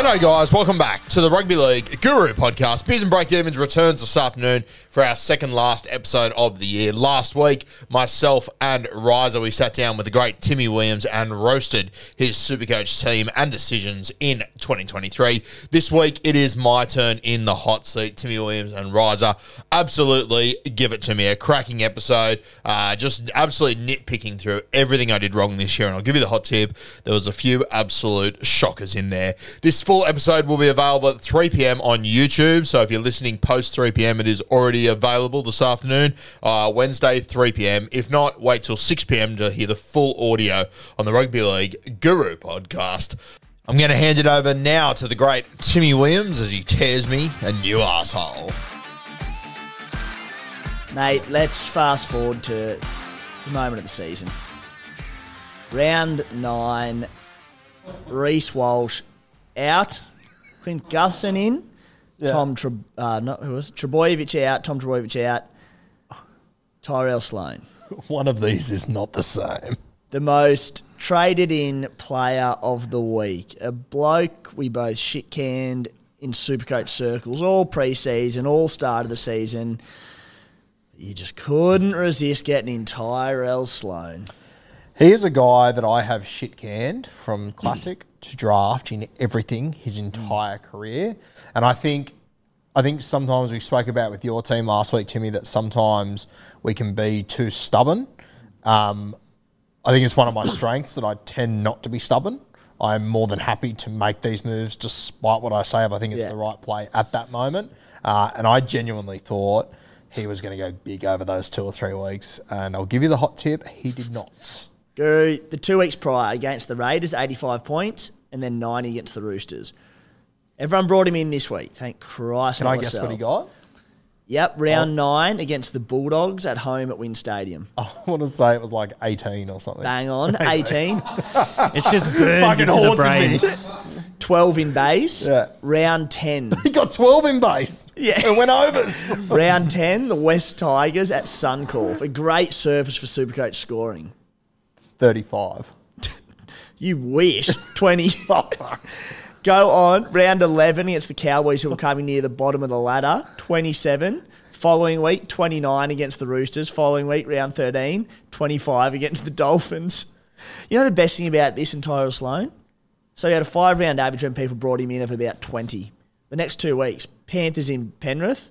G'day, guys. Welcome back to the Rugby League Guru podcast. Beers and Breakdowns returns this afternoon for our second last episode of the year. Last week, myself and Riser, we sat down with the great Timmy Williams and roasted his Supercoach team and decisions in 2023. This week, it is my turn in the hot seat. Timmy Williams and Riser, absolutely give it to me. A cracking episode. Uh, just absolutely nitpicking through everything I did wrong this year. And I'll give you the hot tip. There was a few absolute shockers in there. This full episode will be available at 3 p.m. on YouTube. So if you're listening post 3 p.m., it is already available this afternoon, uh, Wednesday, 3 p.m. If not, wait till 6 p.m. to hear the full audio on the Rugby League Guru podcast. I'm going to hand it over now to the great Timmy Williams as he tears me a new asshole. Mate, let's fast forward to the moment of the season. Round nine, Reece Walsh out, Clint Gutherson in, Tom Tre- uh, not, who was it? Trbojevic out, Tom Trbojevic out, Tyrell Sloan. One of these is not the same. The most traded in player of the week. A bloke we both shit canned in Supercoach circles all pre-season, all start of the season. You just couldn't resist getting in Tyrell Sloan. He is a guy that I have shit canned from classic to draft in everything his entire career, and I think, I think sometimes we spoke about with your team last week, Timmy, that sometimes we can be too stubborn. Um, I think it's one of my strengths that I tend not to be stubborn. I'm more than happy to make these moves despite what I say if I think it's Yeah. the right play at that moment. Uh, and I genuinely thought he was going to go big over those two or three weeks. And I'll give you the hot tip, he did not. Guru, the two weeks prior against the Raiders, 85 points, and then 90 against the Roosters. Everyone brought him in this week. Thank Christ. Can not I guess what he got? Yep, round oh. nine against the Bulldogs at home at WIN Stadium. I want to say it was like 18 or something. Bang on, 18. It's just burned Fucking into the brain. me. 12 in base. Yeah. Round 10. He got 12 in base. Yeah. It went overs. round 10, the West Tigers at Suncorp. A great surface for Supercoach scoring. 35. You wish. 20. Go on. Round 11 against the Cowboys, who are coming near the bottom of the ladder. 27. Following week, 29 against the Roosters. Following week, round 13, 25 against the Dolphins. You know the best thing about this entire Sloan? So he had a five round average when people brought him in of about 20. The next two weeks, Panthers in Penrith,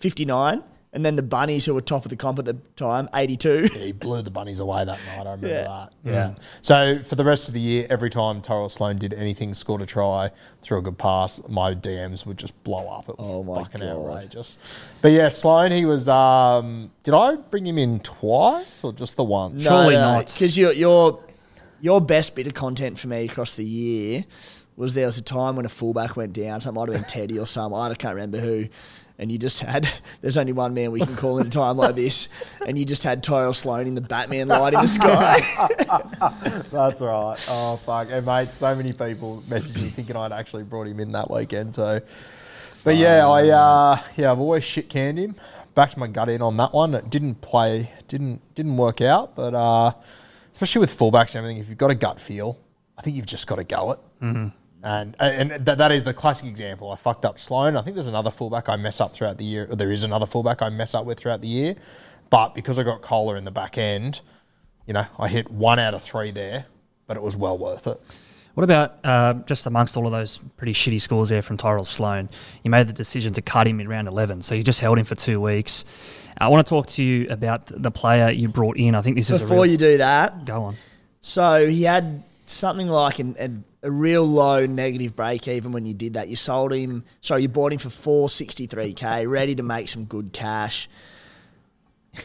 59. And then the Bunnies, who were top of the comp at the time, 82. He blew the bunnies away that night. I remember Yeah. that. Yeah. So for the rest of the year, every time Tyrell Sloan did anything, scored a try, threw a good pass, my DMs would just blow up. It was Oh my fucking God. outrageous. But yeah, Sloan, he was. Um, did I bring him in twice or just the once? Surely not. Because your, your, your best bit of content for me across the year was there was a time when a fullback went down. So it might have been Teddy or some. I can't remember who. And you just had, there's only one man we can call in a time like this. And you just had Tyrell Sloan in the Batman light in the sky. That's right. Oh fuck, and mate, so many people messaged me thinking I'd actually brought him in that weekend. So, but yeah, I uh, yeah, I've always shit canned him. Backed my gut in on that one. It didn't play, didn't didn't work out. But uh, especially with fullbacks and everything, if you've got a gut feel, I think you've just got to go it. Mm-hmm. And and that, that is the classic example. I fucked up Sloan. I think there's another fullback I mess up throughout the year. Or there is another fullback I mess up with throughout the year. But because I got Kohler in the back end, you know, I hit one out of three there, but it was well worth it. What about uh, just amongst all of those pretty shitty scores there from Tyrell Sloan? You made the decision to cut him in round 11, so you just held him for two weeks. I want to talk to you about the player you brought in. I think this is a Before real, you do that, go on. So he had something like an, an, a real low negative break even when you did that. You sold him, sorry, you bought him for 463k, ready to make some good cash.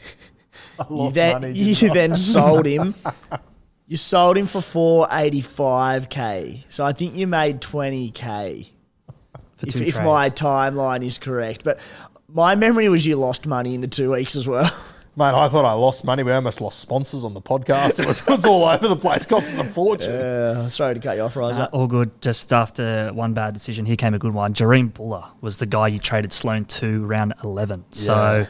You then, money, you I? then sold him. You sold him for 485k. So I think you made 20k. If, if my timeline is correct. But my memory was you lost money in the two weeks as well. Mate, I thought I lost money. We almost lost sponsors on the podcast. It was, it was all over the place. Cost us a fortune. Uh, sorry to cut you off, Roger. Uh, all good. Just after one bad decision, here came a good one. Jahream Bula was the guy you traded Sloan to round 11. So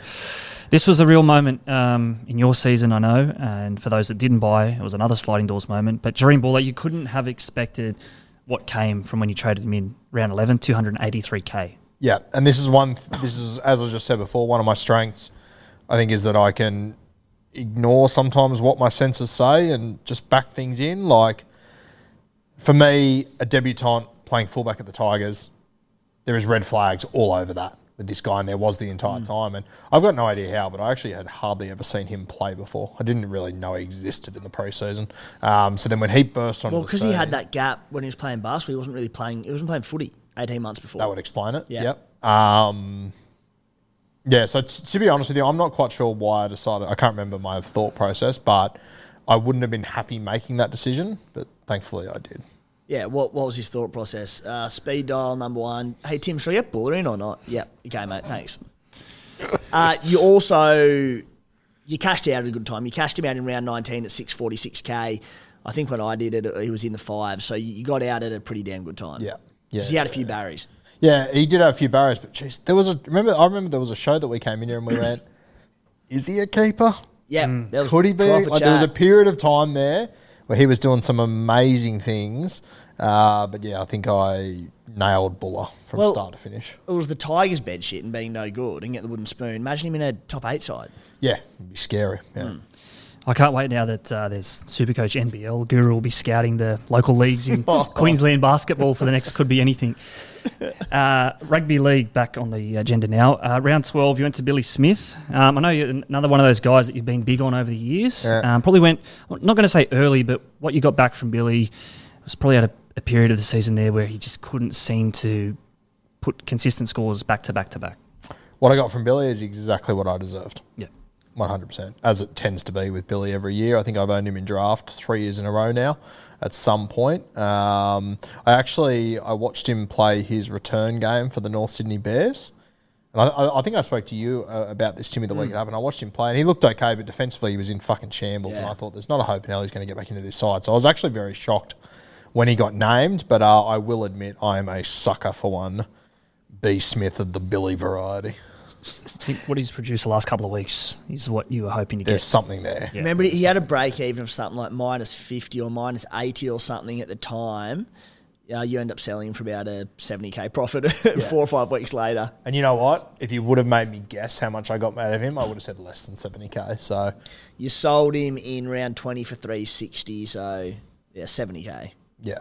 this was a real moment um, in your season, I know. And for those that didn't buy, it was another sliding doors moment. But Jahream Bula, you couldn't have expected what came from when you traded him in round 11, 283k. Yeah, and this is one. This is as I just said before. One of my strengths, I think, is that I can ignore sometimes what my senses say and just back things in. Like for me, a debutant playing fullback at the Tigers, there is red flags all over that with this guy, and there was the entire time. And I've got no idea how, but I actually had hardly ever seen him play before. I didn't really know he existed in the preseason. Um, so then when he burst on, Well, because he had that gap when he was playing basketball, he wasn't really playing. He wasn't playing footy eighteen months before. That would explain it. Yeah. Yep. Um, yeah. So t- to be honest with you, I'm not quite sure why I decided. I can't remember my thought process, but I wouldn't have been happy making that decision. But thankfully, I did. yeah. What What was his thought process? Uh, speed dial number one. Hey Tim, should I get Bula in or not? Yep. Okay, mate. Thanks. Uh, you also you cashed out at a good time. You cashed him out in round nineteen at six forty six k. I think when I did it, he was in the five, so you you got out at a pretty damn good time. Yeah. Yeah. 'Cause he had a few barriers. Yeah, he did have a few barriers, but jeez, there was a remember. I remember there was a show that we came in here and we went, "Is he a keeper? Yeah, that was Could he be?" proper Like, there was a chat. period of time there where he was doing some amazing things. Uh, but yeah, I think I nailed Bula from Well- start to finish. It was the Tigers' bed shit and being no good and get the wooden spoon. Imagine him in a top eight side. Yeah, it'd be scary. Yeah. I can't wait now that uh, there's Supercoach NBL. Guru will be scouting the local leagues in. Queensland basketball for the next could be anything. Uh, rugby league back on the agenda now. Uh, round 12, you went to Billy Smith. Um, I know you're another one of those guys that you've been big on over the years. Yeah. Um, probably went, I'm not going to say early, but what you got back from Billy was probably at a, a period of the season there where he just couldn't seem to put consistent scores back to back to back. What I got from Billy is exactly what I deserved. Yeah. 100%. As it tends to be with Billy every year. I think I've owned him in draft three years in a row now at some point. Um, I actually I watched him play his return game for the North Sydney Bears. And I, I, I think I spoke to you uh, about this, Timmy, the week it happened. I watched him play, and he looked okay, but defensively he was in fucking shambles. And I thought, there's not a hope in hell he's going to get back into this side. So I was actually very shocked when he got named. But uh, I will admit, I am a sucker for one B. Smith of the Billy variety. I think what he's produced the last couple of weeks is what you were hoping to There's get. something there. Yeah. Remember, he had a break even of something like minus 50 or minus 80 or something at the time. Uh, you end up selling him for about a 70k profit four or five weeks later. And you know what? If you would have made me guess how much I got out of him, I would have said less than 70k. So, You sold him in round 20 for 360, so yeah, 70k. yeah.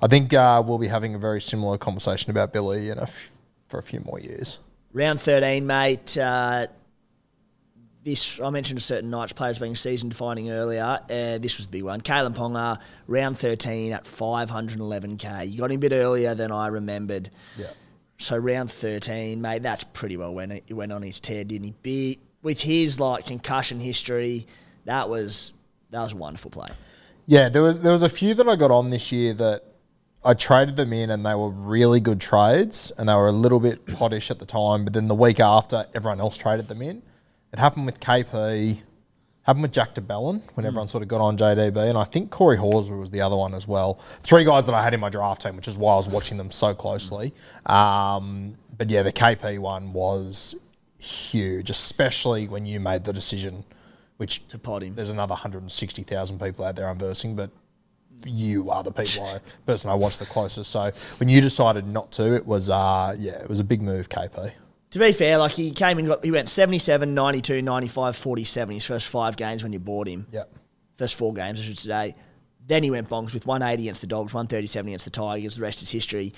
I think uh, we'll be having a very similar conversation about Billy in a f- for a few more years. Round 13, mate. Uh, this I mentioned a certain Knights players being season defining earlier. Uh, this was the big one. Kalyn Ponga, round 13 at 511k. You got him a bit earlier than I remembered. Yeah. So round 13, mate, that's pretty well when he went on his tear, didn't he? Be, with his like concussion history, that was that was a wonderful play. Yeah, there was there was a few that I got on this year that I traded them in, and they were really good trades, and they were a little bit pottish at the time. But then the week after, everyone else traded them in. It happened with KP, happened with Jack de Belin when everyone sort of got on JDB, and I think Corey Hawes was the other one as well. Three guys that I had in my draft team, which is why I was watching them so closely. Um, but yeah, the KP one was huge, especially when you made the decision, which To pod him. there's another 160,000 people out there I'm versing, but you are the people I, person I watch the closest. So when you decided not to, it was uh yeah, it was a big move, KP. To be fair, like he came and got, he went 77, 92, 95, 47 his first five games when you bought him. Yep. First four games, I should say. Then he went bongs with 180 against the Dogs, 137 against the Tigers. The rest is history.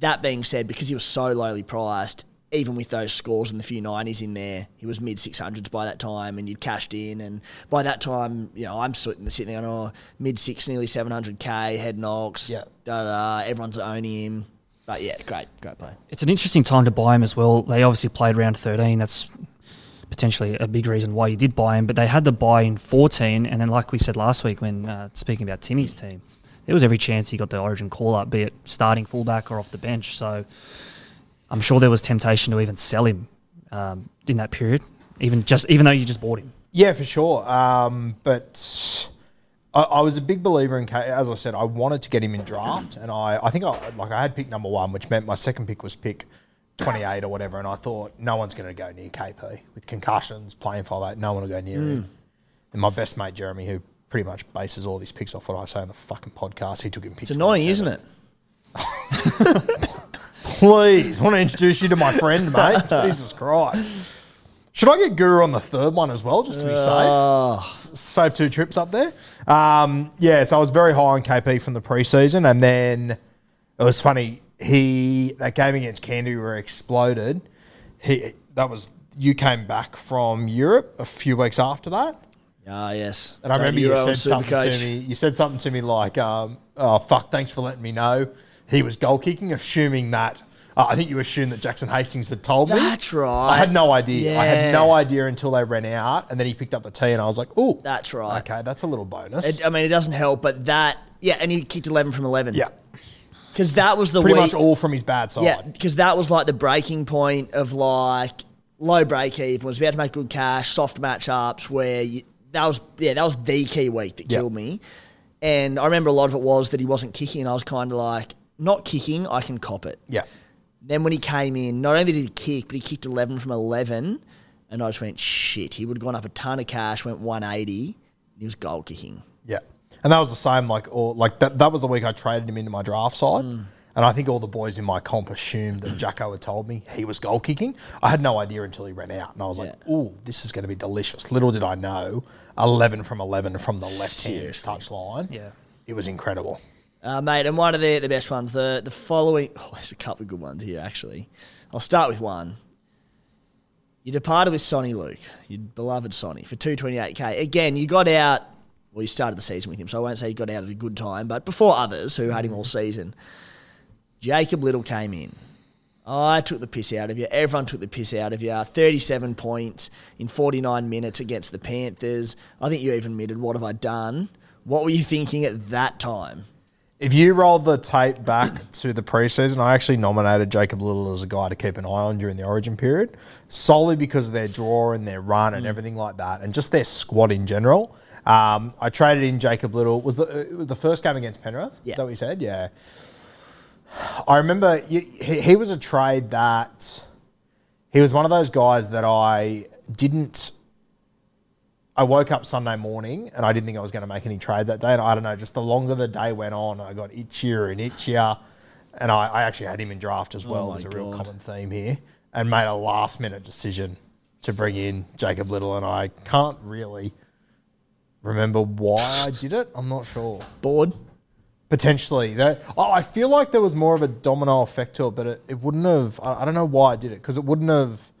That being said, because he was so lowly priced, even with those scores and the few 90s in there, he was mid 600s by that time, and you'd cashed in. And by that time, you know, I'm sitting, sitting there on oh, mid six, nearly 700k, head knocks, Yeah. da da. Everyone's owning him. But yeah, great, great play. It's an interesting time to buy him as well. They obviously played round 13. That's potentially a big reason why you did buy him. But they had the buy in 14. And then, like we said last week when uh, speaking about Timmy's team, there was every chance he got the origin call up, be it starting fullback or off the bench. So I'm sure there was temptation to even sell him um, in that period, even just even though you just bought him. Yeah, for sure. Um, but I, I was a big believer in, K, as I said, I wanted to get him in draft, and I, I think I like I had pick number one, which meant my second pick was pick. 28 or whatever, and I thought no one's going to go near KP with concussions, playing 5'8, no one will go near him. And my best mate, Jeremy, who pretty much bases all of his picks off what I say on the fucking podcast, he took him pick It's annoying, isn't it? Please, want to introduce you to my friend, mate. Jesus Christ. Should I get Guru on the third one as well, just to be safe? S- Save two trips up there. Um, yeah, so I was very high on KP from the preseason, and then it was funny. He that game against Candy where he exploded. He that was you came back from Europe a few weeks after that. Ah, yes. And I remember you Euro said something Supercoach. to me. You said something to me like, um, "Oh fuck, thanks for letting me know he was goal kicking," assuming that. Uh, I think you assumed that Jackson Hastings had told me. That's right. I had no idea. I had no idea until they ran out, and then he picked up the tee, and I was like, "Oh, That's right. Okay, that's a little bonus." It, I mean, it doesn't help, but that, yeah, and he kicked 11 from 11. yeah, Because that was the pretty week, much all from his bad side. Yeah, because that was like the breaking point of like low break even, was about to make good cash, soft matchups where you, that was, yeah, that was the key week that Yeah. killed me. And I remember a lot of it was that he wasn't kicking, and I was kind of like, not kicking, I can cop it. yeah. Then when he came in, not only did he kick, but he kicked 11 from 11. And I just went, shit. He would have gone up a ton of cash, went 180. And he was goal kicking. Yeah, and that was the same. Like, all like that. That was the week I traded him into my draft side, Mm. and I think all the boys in my comp assumed that Jacko had told me he was goal kicking. I had no idea until he ran out, and I was like, Yeah. "Ooh, this is going to be delicious." Little did I know, eleven from eleven from the left hand touch line. Yeah. it was incredible. Uh, mate, and one of the, the best ones, the, the following. Oh, there's a couple of good ones here, actually. I'll start with one. You departed with Soni Luke, your beloved Soni, for 228k. Again, you got out, well, you started the season with him, so I won't say you got out at a good time, but before others who had him all season, Jacob Liddle came in. I took the piss out of you. Everyone took the piss out of you. 37 points in 49 minutes against the Panthers. I think you even admitted, what have I done? What were you thinking at that time? If you rolled the tape back to the preseason, I actually nominated Jacob Liddle as a guy to keep an eye on during the Origin period, solely because of their draw and their run and everything like that, and just their squad in general. Um, I traded in Jacob Liddle. Was the it was the first game against Penrith? Yeah. Is that what you said? Yeah. I remember you, he, he was a trade that he was one of those guys that I didn't. I woke up Sunday morning and I didn't think I was going to make any trade that day. And I don't know, just the longer the day went on, I got itchier and itchier. And I, I actually had him in draft as oh well. Oh There's a real God. common theme here. And made a last minute decision to bring in Jacob Liddle. And I can't really remember why I did it. I'm not sure. Bored? Potentially, that oh, I feel like there was more of a domino effect to it, but it, it wouldn't have. I, I don't know why I did it because it wouldn't have.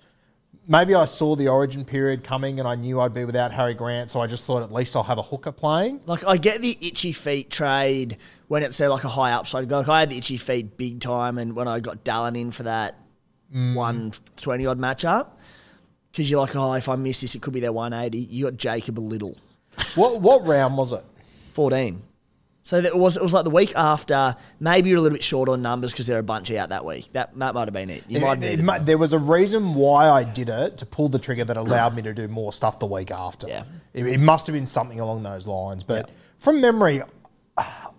Maybe I saw the Origin period coming and I knew I'd be without Harry Grant, so I just thought at least I'll have a hooker playing. Like, I get the itchy feet trade when it's uh, like a high upside. Like, I had the itchy feet big time, and when I got Dallin in for that Mm. 120 odd matchup, because you're like, oh, if I miss this, it could be their 180. You got Jacob a little. What what round was it? 14. So that it was it was like the week after. Maybe you're a little bit short on numbers because there are a bunch out that week. That that might have been it. You might It- it there was a reason why I did it to pull the trigger that allowed me to do more stuff the week after. Yeah. It, it must have been something along those lines. But from memory,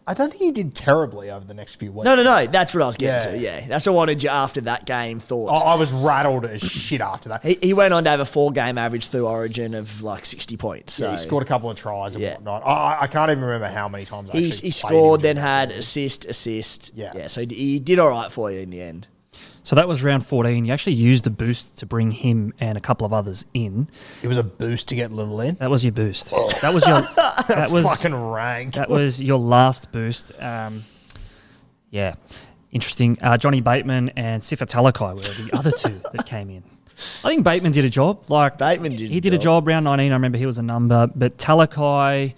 I don't think he did terribly over the next few weeks. No, no, no. That's what I was getting Yeah. to. Yeah, that's what I wanted you after that game. I, Thoughts. I was rattled as shit after that. He, he went on to have a four game average through Origin of like sixty points. So Yeah, he scored a couple of tries and Yeah. whatnot. I, I- I can't even remember how many times I He, he scored, then had assist, assist. Yeah. yeah. So he did all right for you in the end. So that was round 14. You actually used the boost to bring him and a couple of others in. It was a boost to get Liddle in. That was your boost. That was your that was fucking rank. that was your last boost. Um, yeah, interesting. Uh, Johnny Bateman and Sifa Talakai were the other two that came in. I think Bateman did a job. Like Bateman did He did a job. job round 19. I remember he was a number, but Talakai,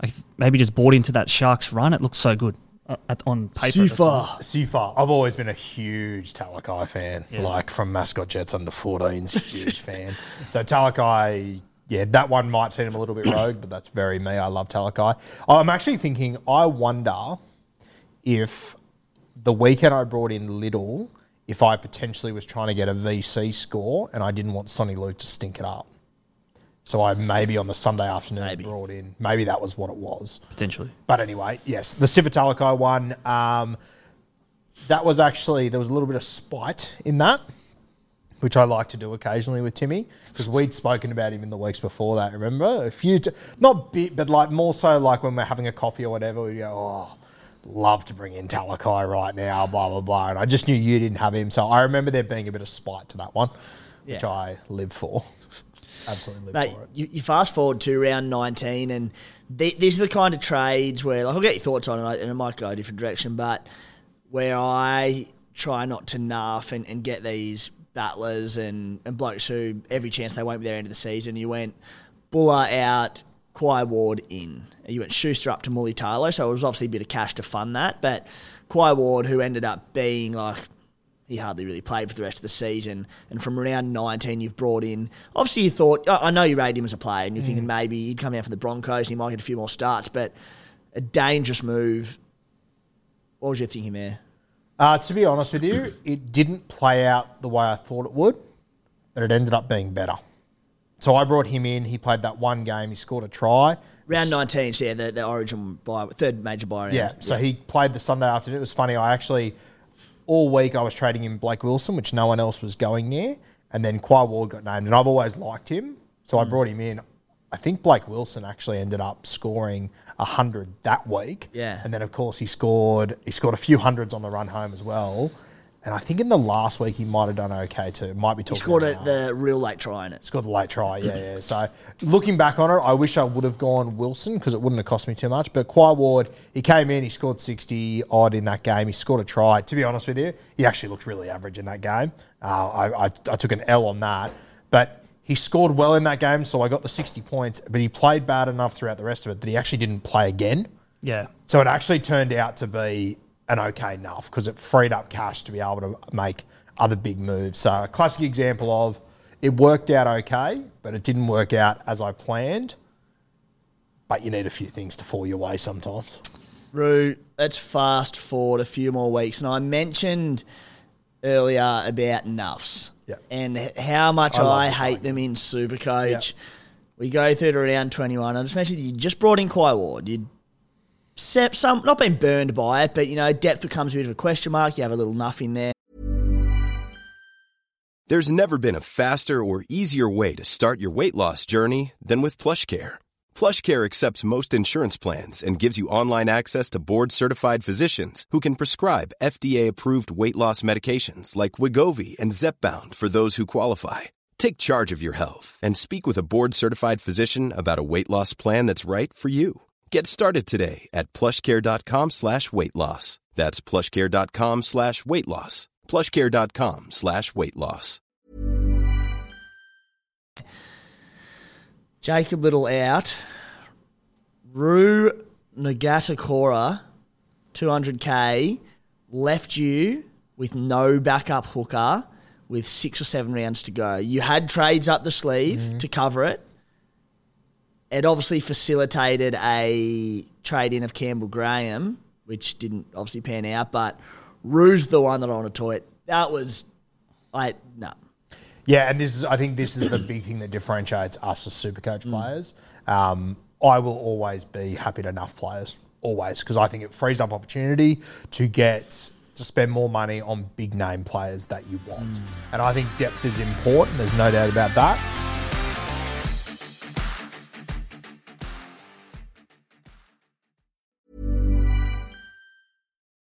I th- maybe just bought into that Sharks run. It looked so good uh, at, on paper. that's all. Sifa. I've always been a huge Talakai fan. Like from Mascot Jets under 14s, huge fan. So Talakai, yeah, that one might seem a little bit rogue, but that's very me. I love Talakai. I'm actually thinking, I wonder if the weekend I brought in Liddle, if I potentially was trying to get a VC score and I didn't want Soni Luke to stink it up. So I maybe on the Sunday afternoon Maybe. brought in. Maybe that was what it was. potentially. But anyway, yes, the Sifa Talakai one. Um, that was actually there was a little bit of spite in that, which I like to do occasionally with Timmy because we'd spoken about him in the weeks before that. Remember a few, t- not bit, but like more so like when we're having a coffee or whatever. We go, oh, love to bring in Talakai right now, blah blah blah. And I just knew you didn't have him, so I remember there being a bit of spite to that one, which Yeah. I live for. Absolutely Mate, for it. you, you fast forward to round 19, and the, these are the kind of trades where, like, I'll get your thoughts on it, and it might go a different direction, but where I try not to nuff and, and get these battlers and, and blokes who every chance they won't be there end of the season. You went Bula out, Quai Ward in. You went Schuster up to Mully Taylor, so it was obviously a bit of cash to fund that, but Quai Ward, who ended up being like he hardly really played for the rest of the season. And from around 19, you've brought in. Obviously, you thought, I know you rated him as a player, and you're thinking maybe he'd come out for the Broncos and he might get a few more starts, but a dangerous move. What was your thinking there? Uh, to be honest with you, it didn't play out the way I thought it would, but it ended up being better. So I brought him in. He played that one game. He scored a try. Round 19, so yeah, the, the Origin buy, third major buy round. Yeah. So he played the Sunday afternoon. It was funny. I actually all week I was trading in Blake Wilson, which no one else was going near, and then Quai Ward got named, and I've always liked him, so. I hmm. brought him in. I think Blake Wilson actually ended up scoring hundred that week. Yeah. And then of course he scored he scored a few hundreds on the run home as well. And I think in the last week he might have done okay too. Might be talking. He talking scored about a, the real late try in it. Scored the late try, yeah, yeah. So looking back on it, I wish I would have gone Wilson because it wouldn't have cost me too much. But Quai Ward, he came in, he scored 60 odd in that game. He scored a try. To be honest with you, he actually looked really average in that game. Uh, I, I, I took an L on that. But he scored well in that game, so I got the 60 points. But he played bad enough throughout the rest of it that he actually didn't play again. Yeah. So it actually turned out to be an okay enough because it freed up cash to be able to make other big moves. So a classic example of it worked out okay, but it didn't work out as I planned. But you need a few things to fall your way sometimes. Ru, let's fast forward a few more weeks. And I mentioned earlier about nuffs Yeah. and how much I I, hate them in Supercoach. We go through to round 21. I just mentioned you just brought in Quai Ward. Set some, not been burned by it, but, you know, depth becomes a bit of a question mark. You have a little nuff in there. There's never been a faster or easier way to start your weight loss journey than with PlushCare. PlushCare accepts most insurance plans and gives you online access to board-certified physicians who can prescribe FDA-approved weight loss medications like Wegovy and Zepbound for those who qualify. Take charge of your health and speak with a board-certified physician about a weight loss plan that's right for you. Get started today at plushcare.com slash weight loss. That's plushcare.com slash weight loss. plushcare.com slash weight loss. Jacob Liddle out. Rue Nagatakora, 200k, left you with no backup hooker with six or seven rounds to go. You had trades up the sleeve mm-hmm. to cover it. It obviously facilitated a trade in of Campbell Graham, which didn't obviously pan out. But Rue's the one that I want to tweet. That was, I no. Yeah, and this is I think this is the big thing that differentiates us as Supercoach players. Um, I will always be happy to enough players, always, because I think it frees up opportunity to get to spend more money on big name players that you want. And I think depth is important. There's no doubt about that.